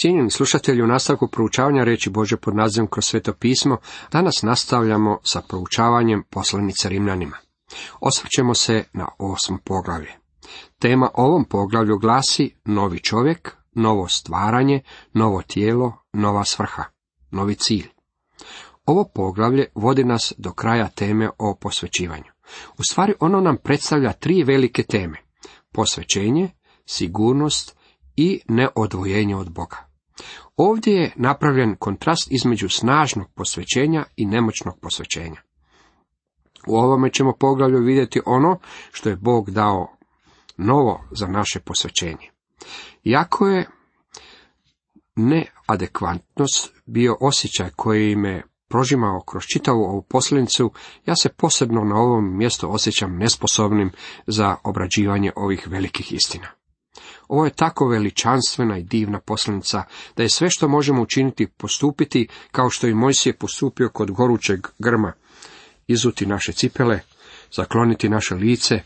Cijenjeni slušatelji, u nastavku proučavanja reći Bože pod nazivom kroz sveto pismo, danas nastavljamo sa proučavanjem poslanice Rimljanima. Osvrćemo se na osmo poglavlje. Tema ovom poglavlju glasi novi čovjek, novo stvaranje, novo tijelo, nova svrha, novi cilj. Ovo poglavlje vodi nas do kraja teme o posvećivanju. U stvari ono nam predstavlja tri velike teme. Posvećenje, sigurnost i neodvojenje od Boga. Ovdje je napravljen kontrast između snažnog posvećenja i nemoćnog posvećenja. U ovome ćemo poglavlju vidjeti ono što je Bog dao novo za naše posvećenje. Iako je neadekvatnost bio osjećaj koji me prožimao kroz čitavu ovu posljednicu, ja se posebno na ovom mjestu osjećam nesposobnim za obrađivanje ovih velikih istina. Ovo je tako veličanstvena i divna poslanica, da je sve što možemo učiniti postupiti kao što i Mojsije postupio kod gorućeg grma, izuti naše cipele, zakloniti naše lice,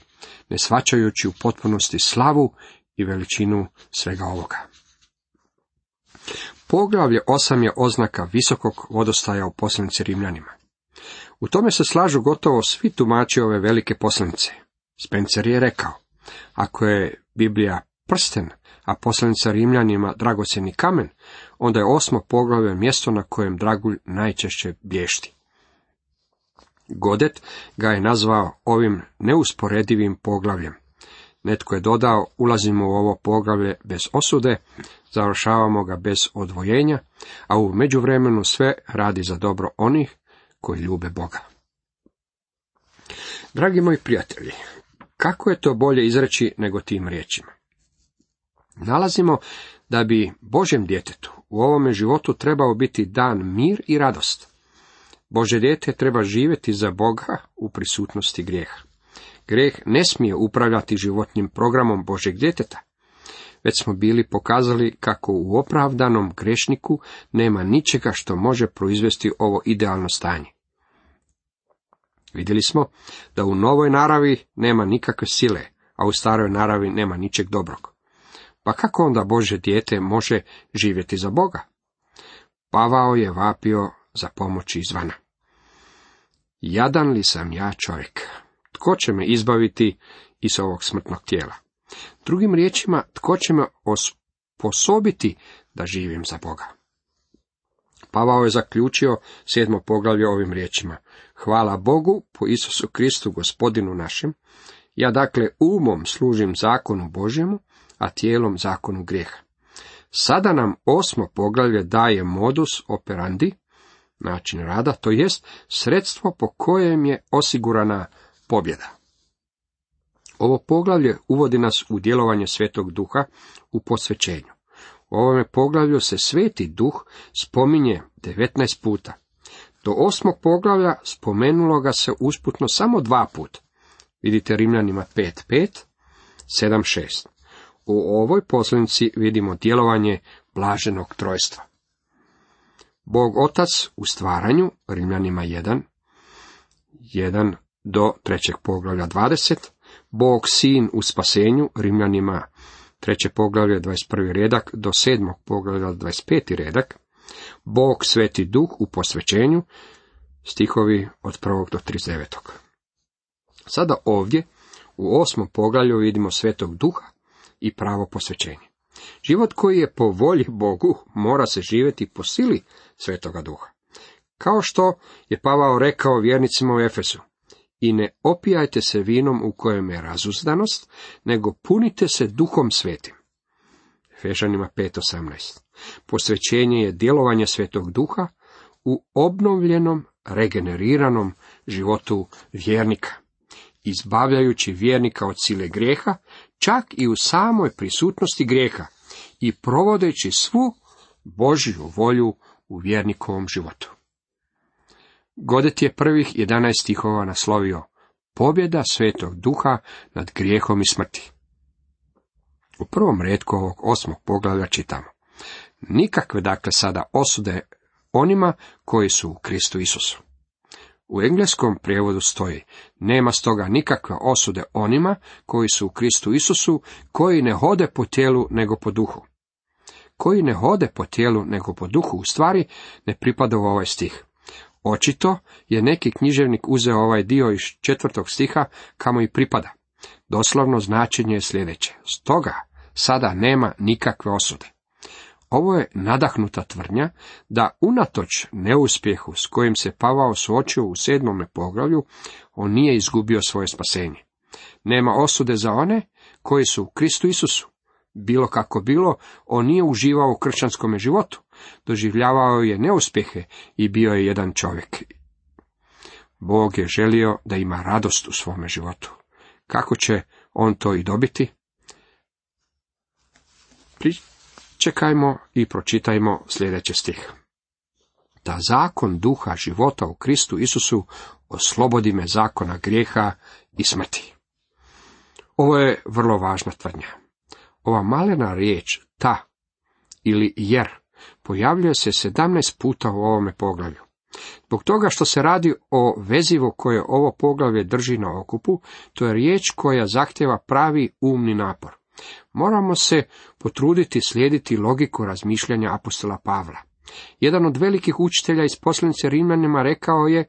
ne svačajući u potpunosti slavu i veličinu svega ovoga. Poglavlje osam je oznaka visokog vodostaja u poslanici Rimljanima. U tome se slažu gotovo svi tumači ove velike poslanice. Spencer je rekao, ako je Biblija prsten, a poslanica Rimljanima dragocjeni kamen, onda je osmo poglavlje mjesto na kojem dragulj najčešće blješti. Godet ga je nazvao ovim neusporedivim poglavljem. Netko je dodao, ulazimo u ovo poglavlje bez osude, završavamo ga bez odvojenja, a u međuvremenu sve radi za dobro onih koji ljube Boga. Dragi moji prijatelji, kako je to bolje izreći nego tim riječima? Nalazimo da bi Božjem djetetu u ovome životu trebao biti dan mir i radost. Bože dijete treba živjeti za Boga u prisutnosti grijeha. Grijeh ne smije upravljati životnim programom Božeg djeteta. Već smo bili pokazali kako u opravdanom grešniku nema ničega što može proizvesti ovo idealno stanje. Vidjeli smo da u novoj naravi nema nikakve sile, a u staroj naravi nema ničeg dobrog. Pa kako onda Bože dijete može živjeti za Boga? Pavao je vapio za pomoć izvana. Jadan li sam ja čovjek? Tko će me izbaviti iz ovog smrtnog tijela? Drugim riječima, tko će me osposobiti da živim za Boga? Pavao je zaključio sedmo poglavlje ovim riječima. Hvala Bogu po Isusu Kristu gospodinu našem. Ja dakle umom služim zakonu Božjemu, a tijelom zakonu grijeha. Sada nam osmo poglavlje daje modus operandi, način rada, to jest sredstvo po kojem je osigurana pobjeda. Ovo poglavlje uvodi nas u djelovanje svetog duha u posvećenju. U ovome poglavlju se sveti duh spominje 19 puta. Do osmog poglavlja spomenulo ga se usputno samo dva puta. Vidite Rimljanima 5.5, 7.6. U ovoj poslanici vidimo djelovanje blaženog trojstva. Bog Otac u stvaranju, Rimljanima 1, 1 do trećeg poglavlja 20, Bog Sin u spasenju, Rimljanima treće poglavlje 21. redak do sedmog poglavlja 25. redak, Bog Sveti Duh u posvećenju, stihovi od 1. do 39. Sada ovdje u osmom poglavlju vidimo Svetog Duha i pravo posvećenje. Život koji je po volji Bogu mora se živjeti po sili Svetoga Duha. Kao što je Pavao rekao vjernicima u Efesu, i ne opijajte se vinom u kojem je razuzdanost, nego punite se duhom svetim. Efežanima 5.18. Posvećenje je djelovanje svetog duha u obnovljenom, regeneriranom životu vjernika, izbavljajući vjernika od sile grijeha, čak i u samoj prisutnosti grijeha i provodeći svu Božju volju u vjernikovom životu. Godet je prvih 11 stihova naslovio Pobjeda svetog duha nad grijehom i smrti. U prvom redku ovog osmog poglavlja čitamo. Nikakve dakle sada osude onima koji su u Kristu Isusu. U engleskom prijevodu stoji, nema stoga nikakve osude onima koji su u Kristu Isusu, koji ne hode po tijelu nego po duhu. koji ne hode po tijelu nego po duhu, u stvari ne pripada u ovaj stih. Očito je neki književnik uzeo ovaj dio iz četvrtog stiha kamo i pripada. Doslovno značenje je sljedeće. Stoga sada nema nikakve osude. Ovo je nadahnuta tvrdnja da unatoč neuspjehu s kojim se Pavao suočio u sedmome poglavlju, on nije izgubio svoje spasenje. Nema osude za one koji su u Kristu Isusu. Bilo kako bilo, on nije uživao u kršćanskome životu. Doživljavao je neuspjehe i bio je jedan čovjek. Bog je želio da ima radost u svome životu. Kako će on to i dobiti? Pričekajmo i pročitajmo sljedeći stih. Da zakon duha života u Kristu Isusu oslobodi me zakona grijeha i smrti. Ovo je vrlo važna tvrdnja. Ova malena riječ ta ili jer pojavljuje se sedamnaest puta u ovome poglavlju. Zbog toga što se radi o vezivu koje ovo poglavlje drži na okupu, to je riječ koja zahtjeva pravi umni napor. Moramo se potruditi slijediti logiku razmišljanja apostola Pavla. Jedan od velikih učitelja iz poslanice Rimljanima rekao je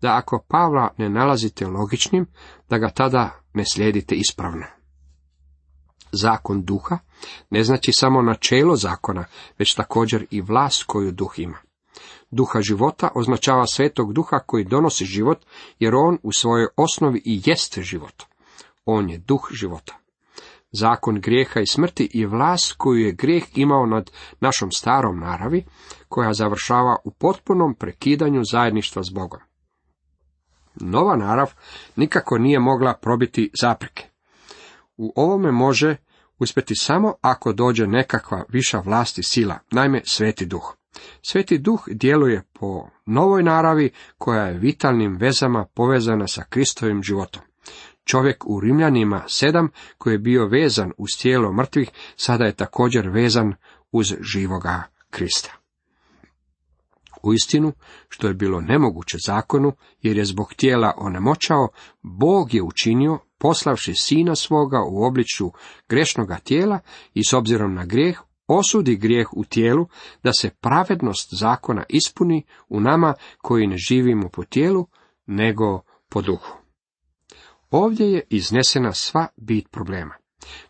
da ako Pavla ne nalazite logičnim, da ga tada ne slijedite ispravno. Zakon duha ne znači samo načelo zakona, već također i vlast koju duh ima. Duha života označava svetog duha koji donosi život, jer on u svojoj osnovi i jeste život. On je duh života. Zakon grijeha i smrti je vlast koju je grijeh imao nad našom starom naravi, koja završava u potpunom prekidanju zajedništva s Bogom. Nova narav nikako nije mogla probiti zapreke. U ovome može uspjeti samo ako dođe nekakva viša vlast i sila, naime sveti duh. Sveti duh djeluje po novoj naravi koja je vitalnim vezama povezana sa Kristovim životom. Čovjek u Rimljanima sedam koji je bio vezan uz tijelo mrtvih, sada je također vezan uz živoga Krista. U istinu, što je bilo nemoguće zakonu, jer je zbog tijela onemoćao, Bog je učinio, poslavši sina svoga u obličju grešnoga tijela i s obzirom na grijeh, osudi grijeh u tijelu, da se pravednost zakona ispuni u nama koji ne živimo po tijelu, nego po duhu. Ovdje je iznesena sva bit problema.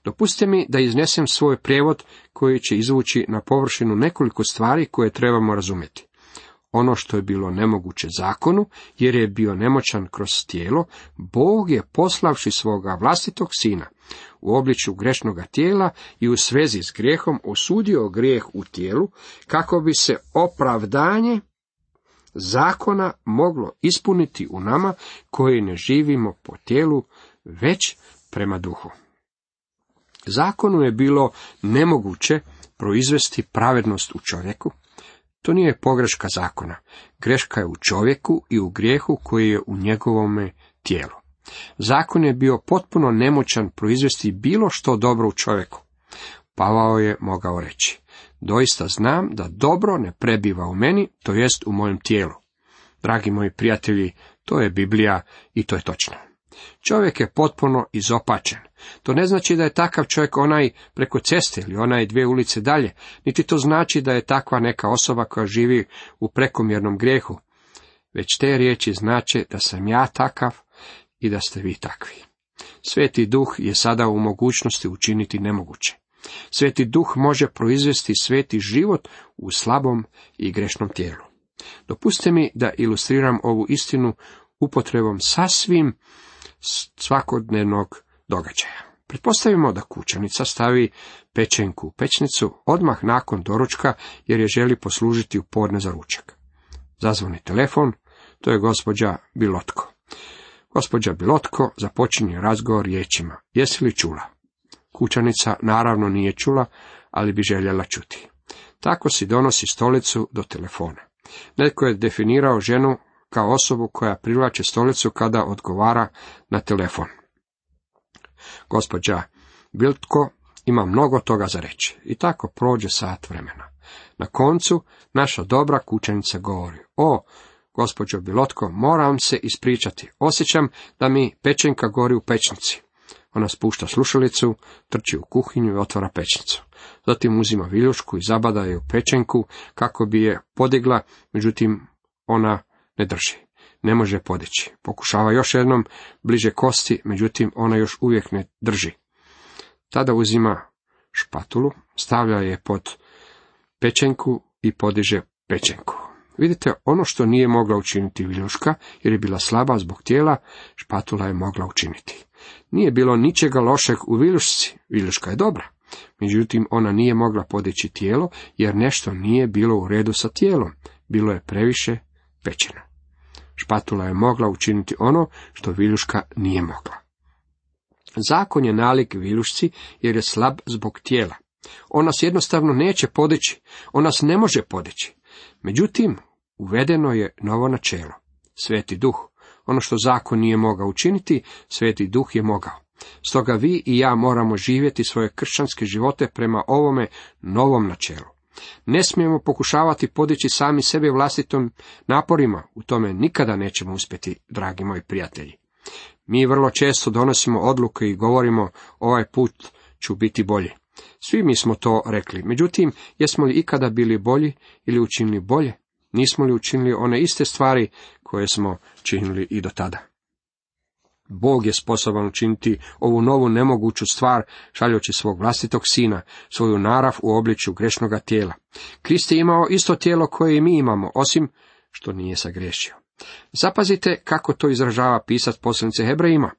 Dopustite mi da iznesem svoj prijevod koji će izvući na površinu nekoliko stvari koje trebamo razumjeti. Ono što je bilo nemoguće zakonu, jer je bio nemoćan kroz tijelo, Bog je poslavši svoga vlastitog sina u obličju grešnoga tijela i u svezi s grijehom osudio grijeh u tijelu, kako bi se opravdanje zakona moglo ispuniti u nama koji ne živimo po tijelu, već prema duhu. Zakonu je bilo nemoguće proizvesti pravednost u čovjeku, to nije pogreška zakona. Greška je u čovjeku i u grijehu koji je u njegovome tijelu. Zakon je bio potpuno nemoćan proizvesti bilo što dobro u čovjeku. Pavao je mogao reći, doista znam da dobro ne prebiva u meni, to jest u mojem tijelu. Dragi moji prijatelji, to je Biblija i to je točno. Čovjek je potpuno izopačen. To ne znači da je takav čovjek onaj preko ceste ili onaj dvije ulice dalje, niti to znači da je takva neka osoba koja živi u prekomjernom grijehu. Već te riječi znače da sam ja takav i da ste vi takvi. Sveti duh je sada u mogućnosti učiniti nemoguće. Sveti duh može proizvesti sveti život u slabom i grešnom tijelu. Dopustite mi da ilustriram ovu istinu upotrebom sasvim svakodnevnog događaja. Pretpostavimo da kućanica stavi pečenku u pečnicu odmah nakon doručka jer je želi poslužiti u podne za ručak. Zazvoni telefon, to je gospođa Bilotko. Gospođa Bilotko započinje razgovor riječima. Jesi li čula? Kućanica naravno nije čula, ali bi željela čuti. Tako si donosi stolicu do telefona. Netko je definirao ženu kao osobu koja privlače stolicu kada odgovara na telefon. Gospođa Biltko ima mnogo toga za reći. I tako prođe sat vremena. Na koncu naša dobra kućanica govori, o, gospođo Bilotko, moram se ispričati, osjećam da mi pečenka gori u pečnici. Ona spušta slušalicu, trči u kuhinju i otvara pećnicu. Zatim uzima viljušku i zabada je u pečenku kako bi je podigla, međutim ona ne drži. Ne može podići. Pokušava još jednom bliže kosti, međutim ona još uvijek ne drži. Tada uzima špatulu, stavlja je pod pečenku i podiže pečenku. Vidite, ono što nije mogla učiniti viljuška, jer je bila slaba zbog tijela, špatula je mogla učiniti. Nije bilo ničega lošeg u viljušci, viljuška je dobra. Međutim, ona nije mogla podići tijelo, jer nešto nije bilo u redu sa tijelom, bilo je previše pečeno. Špatula je mogla učiniti ono što viljuška nije mogla. Zakon je nalik viljušci jer je slab zbog tijela. On nas jednostavno neće podići, on nas ne može podići. Međutim, uvedeno je novo načelo. Sveti duh. Ono što zakon nije mogao učiniti, sveti duh je mogao. Stoga vi i ja moramo živjeti svoje kršćanske živote prema ovome novom načelu. Ne smijemo pokušavati podići sami sebe vlastitom naporima, u tome nikada nećemo uspjeti, dragi moji prijatelji. Mi vrlo često donosimo odluke i govorimo ovaj put ću biti bolji. Svi mi smo to rekli. Međutim, jesmo li ikada bili bolji ili učinili bolje? Nismo li učinili one iste stvari koje smo činili i do tada? Bog je sposoban učiniti ovu novu nemoguću stvar, šaljući svog vlastitog sina, svoju narav u obličju grešnoga tijela. Krist je imao isto tijelo koje i mi imamo, osim što nije sagriješio. Zapazite kako to izražava pisac poslanice Hebrejima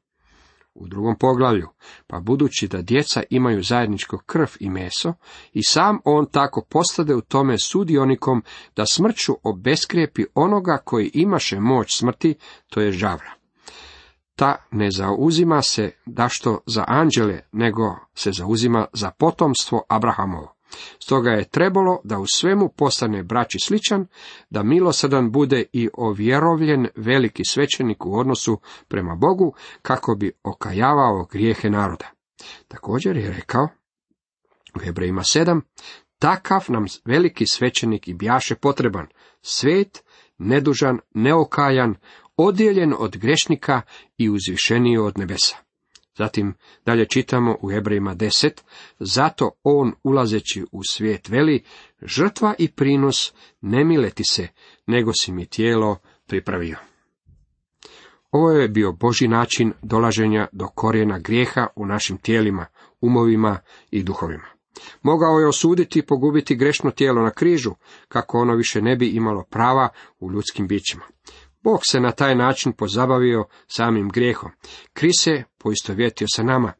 u drugom poglavlju, pa budući da djeca imaju zajedničko krv i meso, i sam on tako postade u tome sudionikom da smrću obeskrijepi onoga koji imaše moć smrti, to je žavra. Ta ne zauzima se dašto za anđele, nego se zauzima za potomstvo Abrahamovo. Stoga je trebalo da u svemu postane braći sličan, da milosrdan bude i ovjerovljen veliki svećenik u odnosu prema Bogu, kako bi okajavao grijehe naroda. Također je rekao u Hebrejima 7, takav nam veliki svećenik i bjaše potreban, svet, nedužan, neokajan, odjeljen od grešnika i uzvišeniji od nebesa. Zatim dalje čitamo u Hebrejima 10, zato on ulazeći u svijet veli, žrtva i prinos ne mileti se, nego si mi tijelo pripravio. Ovo je bio Boži način dolaženja do korijena grijeha u našim tijelima, umovima i duhovima. Mogao je osuditi i pogubiti grešno tijelo na križu, kako ono više ne bi imalo prava u ljudskim bićima. Bog se na taj način pozabavio samim grijehom. Krise poistovjetio sa nama.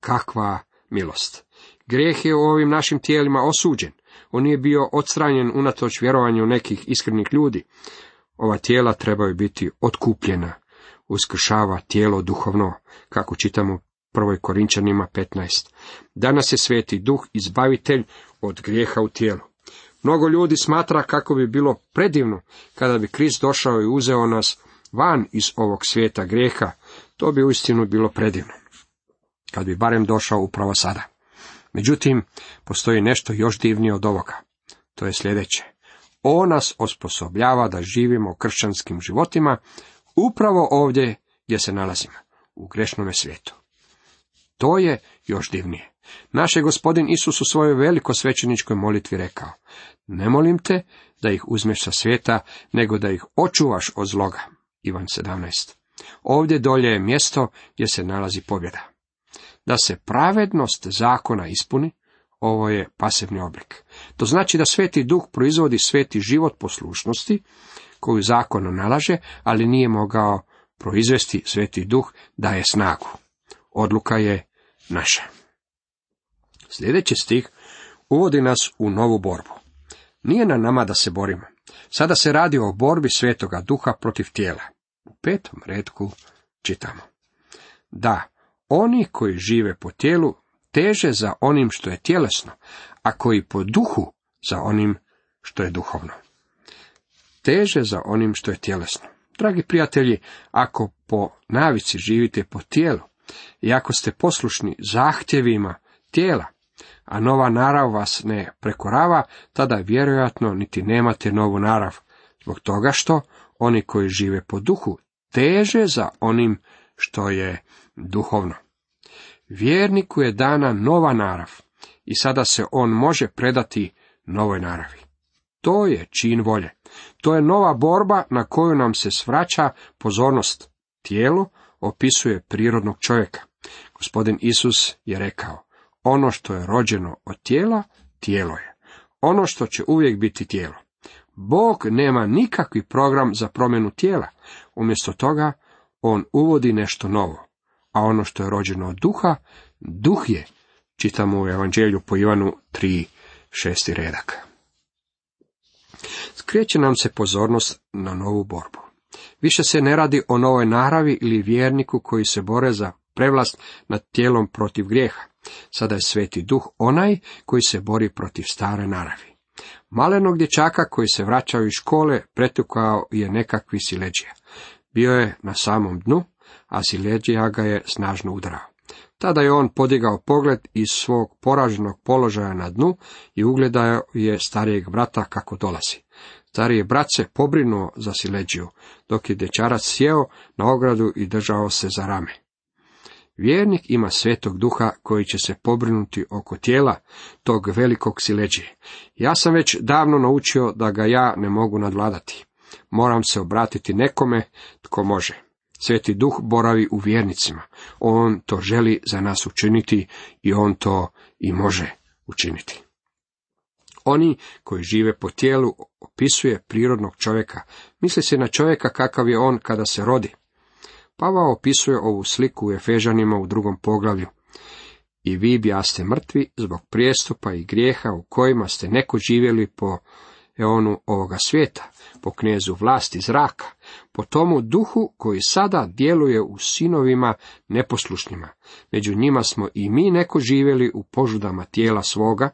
Kakva milost! Grijeh je u ovim našim tijelima osuđen. On nije bio odstranjen unatoč vjerovanju nekih iskrenih ljudi. Ova tijela trebaju biti otkupljena. Uskršava tijelo duhovno, kako čitamo prvoj Korinčanima 15. Danas je sveti duh izbavitelj od grijeha u tijelu. Mnogo ljudi smatra kako bi bilo predivno kada bi Krist došao i uzeo nas van iz ovog svijeta grijeha. To bi uistinu bilo predivno. Kad bi barem došao upravo sada. Međutim, postoji nešto još divnije od ovoga. To je sljedeće. On nas osposobljava da živimo kršćanskim životima upravo ovdje gdje se nalazimo, u grešnome svijetu. To je još divnije. Naš je gospodin Isus u svojoj veliko svećeničkoj molitvi rekao, ne molim te da ih uzmeš sa svijeta, nego da ih očuvaš od zloga. Ivan 17. Ovdje dolje je mjesto gdje se nalazi pobjeda. Da se pravednost zakona ispuni, ovo je pasivni oblik. To znači da sveti duh proizvodi sveti život poslušnosti, koju zakon nalaže, ali nije mogao proizvesti sveti duh daje snagu. Odluka je naša. Sljedeći stih uvodi nas u novu borbu. Nije na nama da se borimo. Sada se radi o borbi svetoga duha protiv tijela. U petom redku čitamo. Da, oni koji žive po tijelu teže za onim što je tjelesno, a koji po duhu za onim što je duhovno. Teže za onim što je tjelesno. Dragi prijatelji, ako po navici živite po tijelu i ako ste poslušni zahtjevima tijela, a nova narav vas ne prekorava, tada vjerojatno niti nemate novu narav, zbog toga što oni koji žive po duhu teže za onim što je duhovno. Vjerniku je dana nova narav i sada se on može predati novoj naravi. To je čin volje. To je nova borba na koju nam se svraća pozornost. Tijelo opisuje prirodnog čovjeka. Gospodin Isus je rekao, ono što je rođeno od tijela, tijelo je. Ono što će uvijek biti tijelo. Bog nema nikakvi program za promjenu tijela. Umjesto toga, on uvodi nešto novo. A ono što je rođeno od duha, duh je. Čitamo u Evanđelju po Ivanu 3, šesti redak. Skreće nam se pozornost na novu borbu. Više se ne radi o novoj naravi ili vjerniku koji se bore za prevlast nad tijelom protiv grijeha. Sada je sveti duh onaj koji se bori protiv stare naravi. Malenog dječaka koji se vraćao iz škole pretukao je nekakvi sileđija. Bio je na samom dnu, a sileđija ga je snažno udarao. Tada je on podigao pogled iz svog poraženog položaja na dnu i ugledao je starijeg brata kako dolazi. Stariji brat se pobrinuo za sileđiju, dok je dječarac sjeo na ogradu i držao se za rame. Vjernik ima svetog duha koji će se pobrinuti oko tijela tog velikog sileđije. Ja sam već davno naučio da ga ja ne mogu nadvladati. Moram se obratiti nekome tko može. Sveti duh boravi u vjernicima. On to želi za nas učiniti i on to i može učiniti. Oni koji žive po tijelu opisuje prirodnog čovjeka. Misli se na čovjeka kakav je on kada se rodi. Pavao opisuje ovu sliku u Efežanima u drugom poglavlju. I vi bijaste mrtvi zbog prijestupa i grijeha u kojima ste neko živjeli po eonu ovoga svijeta, po knezu vlasti zraka, po tomu duhu koji sada djeluje u sinovima neposlušnjima. Među njima smo i mi neko živjeli u požudama tijela svoga,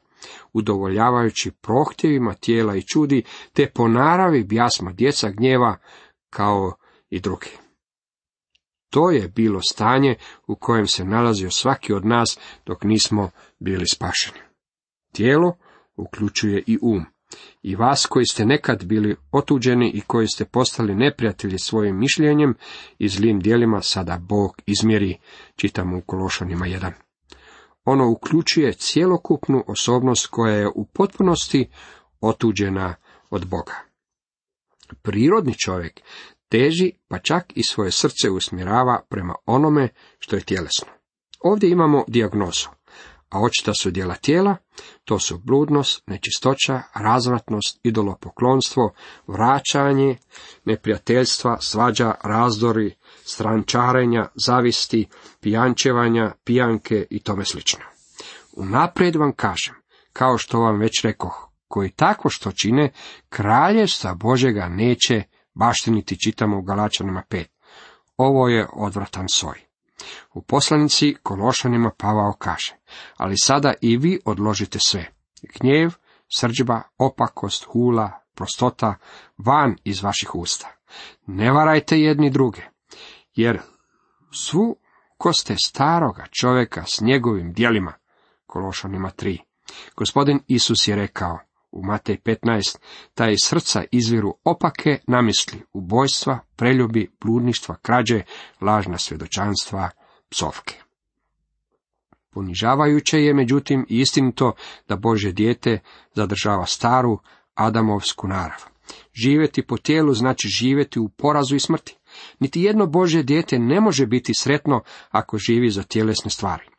udovoljavajući prohtjevima tijela i čudi, te po naravi bjasmo djeca gnjeva kao i drugi. To je bilo stanje u kojem se nalazio svaki od nas dok nismo bili spašeni. Tijelo uključuje i um. I vas koji ste nekad bili otuđeni i koji ste postali neprijatelji svojim mišljenjem i zlim dijelima, sada Bog izmjeri, čitamo u Kološanima 1. Ono uključuje cjelokupnu osobnost koja je u potpunosti otuđena od Boga. Prirodni čovjek teži, pa čak i svoje srce usmjerava prema onome što je tjelesno. Ovdje imamo dijagnozu, a očita su dijela tijela, to su bludnost, nečistoća, razvratnost, idolopoklonstvo, vraćanje, neprijateljstva, svađa, razdori, strančarenja, zavisti, pijančevanja, pijanke i tome slično. Unaprijed vam kažem, kao što vam već rekoh, koji tako što čine, kraljevstva Božega neće baštiniti, čitamo u Galačanima 5. Ovo je odvratan soj. U poslanici Kološanima Pavao kaže, ali sada i vi odložite sve. Gnjev, srđba, opakost, hula, prostota, van iz vaših usta. Ne varajte jedni druge, jer svu koste staroga čovjeka s njegovim dijelima, Kološanima 3. Gospodin Isus je rekao, u Matej 15, taj srca izviru opake namisli, ubojstva, preljubi, bludništva, krađe, lažna svjedočanstva, psovke. Ponižavajuće je, međutim, istinito da Bože dijete zadržava staru Adamovsku narav. Živjeti po tijelu znači živjeti u porazu i smrti. Niti jedno Bože dijete ne može biti sretno ako živi za tjelesne stvari.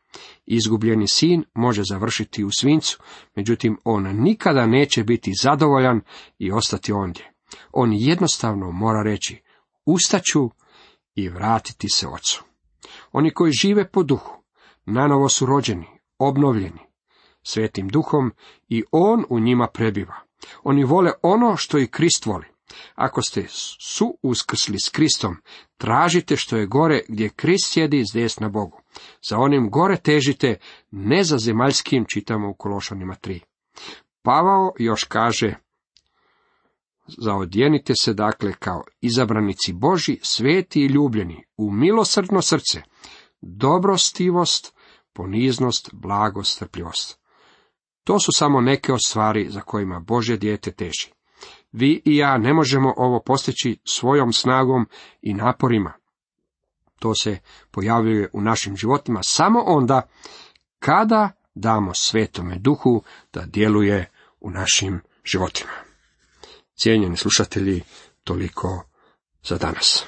Izgubljeni sin može završiti u svincu, međutim on nikada neće biti zadovoljan i ostati ondje. On jednostavno mora reći, ustaću i vratiti se ocu. Oni koji žive po duhu, nanovo su rođeni, obnovljeni, svetim duhom i on u njima prebiva. Oni vole ono što i Krist voli. Ako ste su uskrsli s Kristom, tražite što je gore gdje Krist sjedi s na Bogu. Za onim gore težite, ne za zemaljskim, čitamo u Kološanima 3. Pavao još kaže, zaodjenite se dakle kao izabranici Boži, sveti i ljubljeni, u milosrdno srce, dobrostivost, poniznost, blagost, strpljivost. To su samo neke od stvari za kojima Bože dijete teži. Vi i ja ne možemo ovo postići svojom snagom i naporima. To se pojavljuje u našim životima samo onda kada damo svetome duhu da djeluje u našim životima. Cijenjeni slušatelji, toliko za danas.